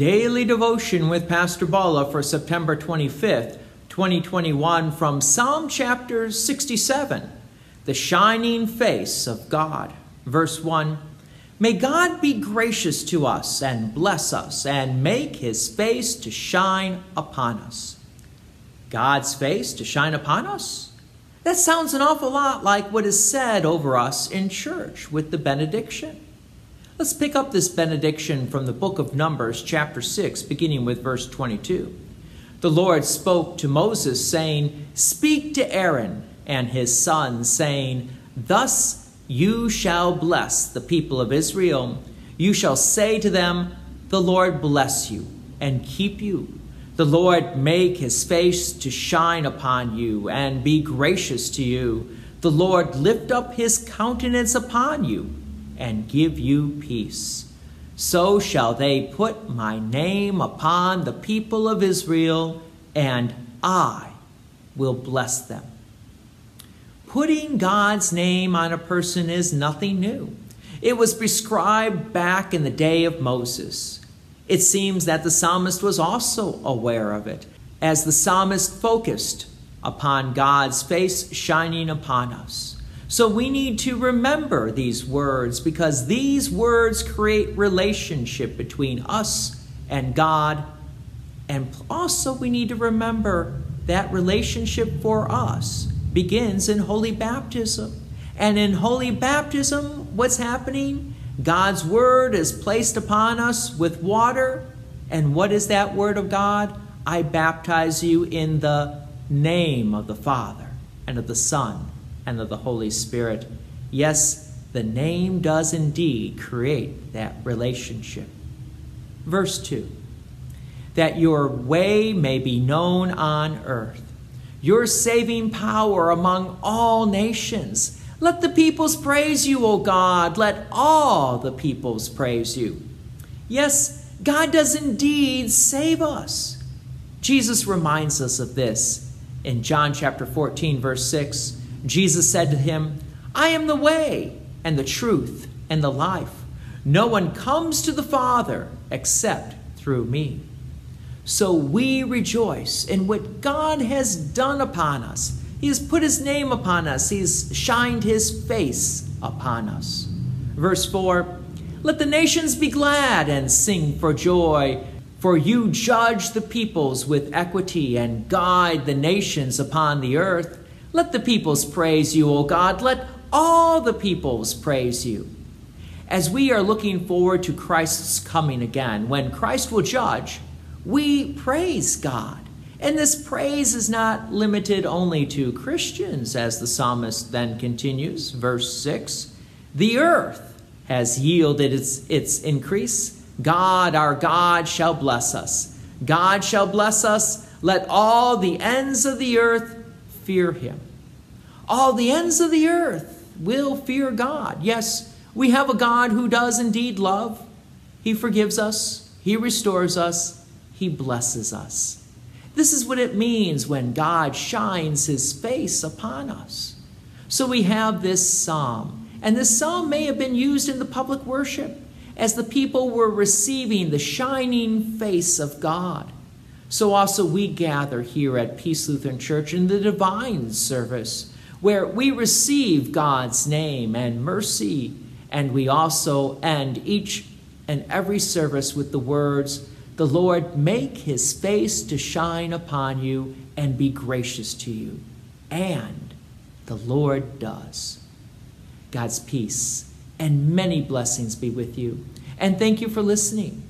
Daily Devotion with Pastor Bala for September 25th, 2021, from Psalm chapter 67, The Shining Face of God. Verse 1 May God be gracious to us and bless us and make his face to shine upon us. God's face to shine upon us? That sounds an awful lot like what is said over us in church with the benediction. Let's pick up this benediction from the book of Numbers, chapter 6, beginning with verse 22. The Lord spoke to Moses, saying, Speak to Aaron and his sons, saying, Thus you shall bless the people of Israel. You shall say to them, The Lord bless you and keep you. The Lord make his face to shine upon you and be gracious to you. The Lord lift up his countenance upon you and give you peace. So shall they put my name upon the people of Israel, and I will bless them. Putting God's name on a person is nothing new. It was prescribed back in the day of Moses. It seems that the psalmist was also aware of it, as the psalmist focused upon God's face shining upon us. So we need to remember these words because these words create relationship between us and God. And also we need to remember that relationship for us begins in holy baptism. And in holy baptism, what's happening? God's word is placed upon us with water. And what is that word of God? I baptize you in the name of the Father and of the Son and of the Holy Spirit. Yes, the name does indeed create that relationship. Verse 2 That your way may be known on earth, your saving power among all nations let the peoples praise you, O God. Let all the peoples praise you. Yes, God does indeed save us. Jesus reminds us of this in John chapter 14, verse 6. Jesus said to him, I am the way and the truth and the life. No one comes to the Father except through me. So we rejoice in what God has done upon us he has put his name upon us, he has shined his face upon us. Verse 4 Let the nations be glad and sing for joy, for you judge the peoples with equity and guide the nations upon the earth. Let the peoples praise you, O God. Let all the peoples praise you. As we are looking forward to Christ's coming again, when Christ will judge, we praise God. And this praise is not limited only to Christians, as the psalmist then continues, verse 6 The earth has yielded its, its increase. God, our God, shall bless us. God shall bless us. Let all the ends of the earth fear him. All the ends of the earth will fear God. Yes, we have a God who does indeed love. He forgives us, He restores us, He blesses us. This is what it means when God shines his face upon us. So we have this psalm, and this psalm may have been used in the public worship as the people were receiving the shining face of God. So also we gather here at Peace Lutheran Church in the divine service, where we receive God's name and mercy, and we also end each and every service with the words, the Lord make his face to shine upon you and be gracious to you. And the Lord does. God's peace and many blessings be with you. And thank you for listening.